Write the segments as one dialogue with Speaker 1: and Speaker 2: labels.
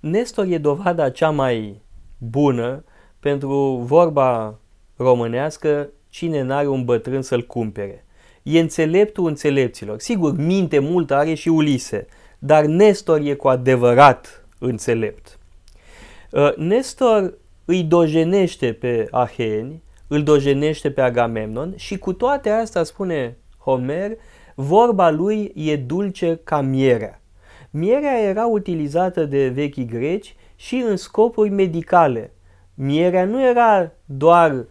Speaker 1: Nestor e dovada cea mai bună pentru vorba românească, cine n-are un bătrân să-l cumpere. E înțeleptul înțelepților. Sigur, minte mult are și Ulise, dar Nestor e cu adevărat înțelept. Uh, Nestor îi dojenește pe Aheni, îl dojenește pe Agamemnon și cu toate astea, spune Homer, vorba lui e dulce ca mierea. Mierea era utilizată de vechii greci și în scopuri medicale. Mierea nu era doar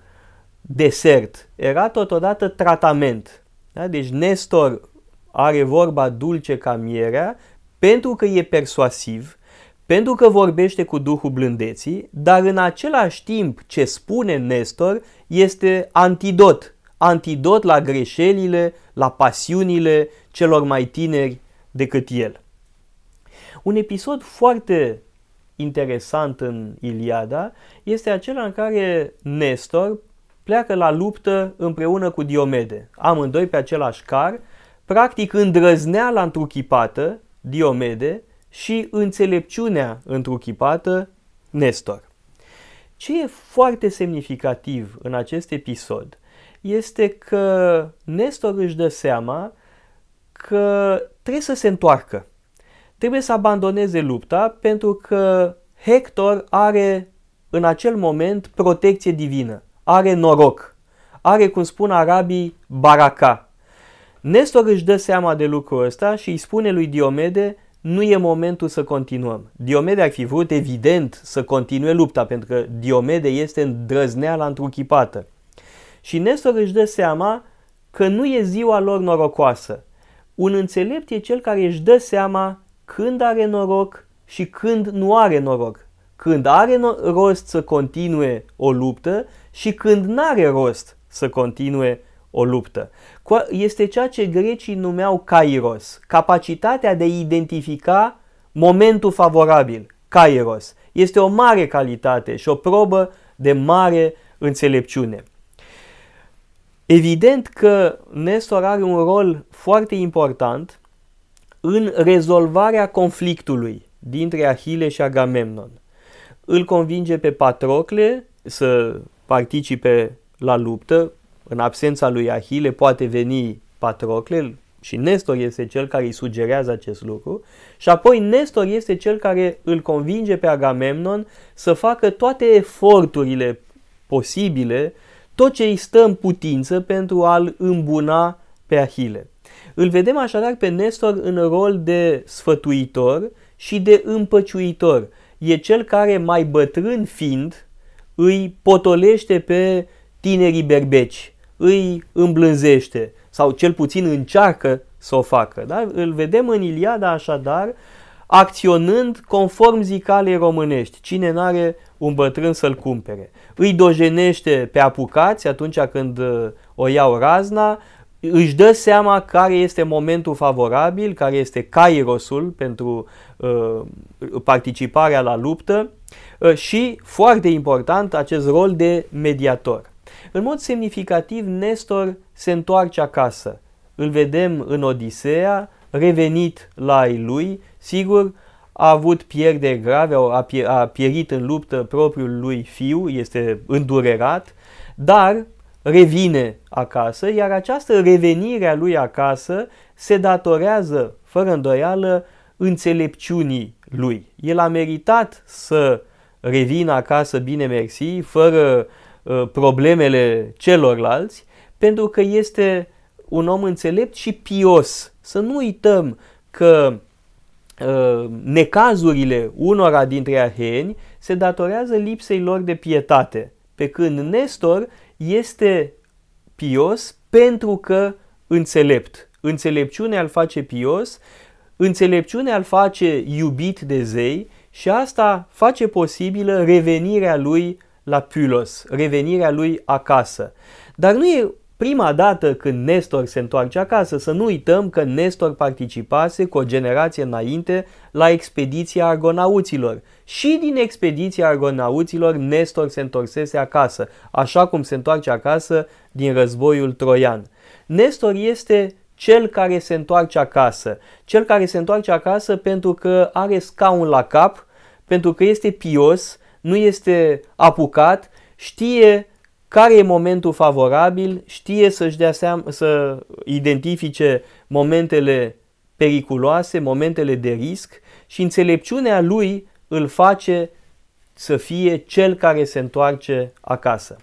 Speaker 1: desert, era totodată tratament. Da? Deci Nestor are vorba dulce ca mierea pentru că e persuasiv, pentru că vorbește cu Duhul blândeții, dar în același timp ce spune Nestor este antidot, antidot la greșelile, la pasiunile celor mai tineri decât el. Un episod foarte interesant în Iliada este acela în care Nestor pleacă la luptă împreună cu Diomede, amândoi pe același car, practic îndrăzneala întruchipată, Diomede, și înțelepciunea întruchipată, Nestor. Ce e foarte semnificativ în acest episod este că Nestor își dă seama că trebuie să se întoarcă. Trebuie să abandoneze lupta pentru că Hector are în acel moment protecție divină, are noroc, are, cum spun arabii, baraka. Nestor își dă seama de lucrul ăsta și îi spune lui Diomede, nu e momentul să continuăm. Diomede ar fi vrut, evident, să continue lupta, pentru că Diomede este îndrăzneala întruchipată. Și Nestor își dă seama că nu e ziua lor norocoasă. Un înțelept e cel care își dă seama când are noroc și când nu are noroc. Când are rost să continue o luptă și când nu are rost să continue o luptă. Este ceea ce grecii numeau kairos, capacitatea de a identifica momentul favorabil, kairos. Este o mare calitate și o probă de mare înțelepciune. Evident că Nestor are un rol foarte important în rezolvarea conflictului dintre Ahile și Agamemnon. Îl convinge pe Patrocle să participe la luptă, în absența lui Ahile poate veni Patrocle și Nestor este cel care îi sugerează acest lucru și apoi Nestor este cel care îl convinge pe Agamemnon să facă toate eforturile posibile, tot ce îi stă în putință pentru a-l îmbuna pe Ahile. Îl vedem așadar pe Nestor în rol de sfătuitor și de împăciuitor. E cel care, mai bătrân fiind, îi potolește pe tinerii berbeci, îi îmblânzește sau cel puțin încearcă să o facă. Da? Îl vedem în Iliada așadar acționând conform zicalei românești. Cine n-are un bătrân să-l cumpere. Îi dojenește pe apucați atunci când uh, o iau razna, își dă seama care este momentul favorabil, care este kairosul pentru uh, participarea la luptă uh, și, foarte important, acest rol de mediator. În mod semnificativ, Nestor se întoarce acasă. Îl vedem în Odiseea, revenit la ei lui, sigur, a avut pierderi grave, a pierit în luptă propriul lui fiu, este îndurerat, dar revine acasă, iar această revenire a lui acasă se datorează, fără îndoială, înțelepciunii lui. El a meritat să revină acasă bine mersi, fără uh, problemele celorlalți, pentru că este un om înțelept și pios. Să nu uităm că uh, necazurile unora dintre aheni se datorează lipsei lor de pietate, pe când Nestor este pios pentru că înțelept. Înțelepciunea îl face pios, înțelepciunea îl face iubit de zei și asta face posibilă revenirea lui la Pylos, revenirea lui acasă. Dar nu e prima dată când Nestor se întoarce acasă, să nu uităm că Nestor participase cu o generație înainte la expediția argonauților. Și din expediția argonauților Nestor se întorsese acasă, așa cum se întoarce acasă din războiul troian. Nestor este cel care se întoarce acasă, cel care se întoarce acasă pentru că are scaun la cap, pentru că este pios, nu este apucat, știe care e momentul favorabil, știe să-și dea seama, să identifice momentele periculoase, momentele de risc și înțelepciunea lui îl face să fie cel care se întoarce acasă.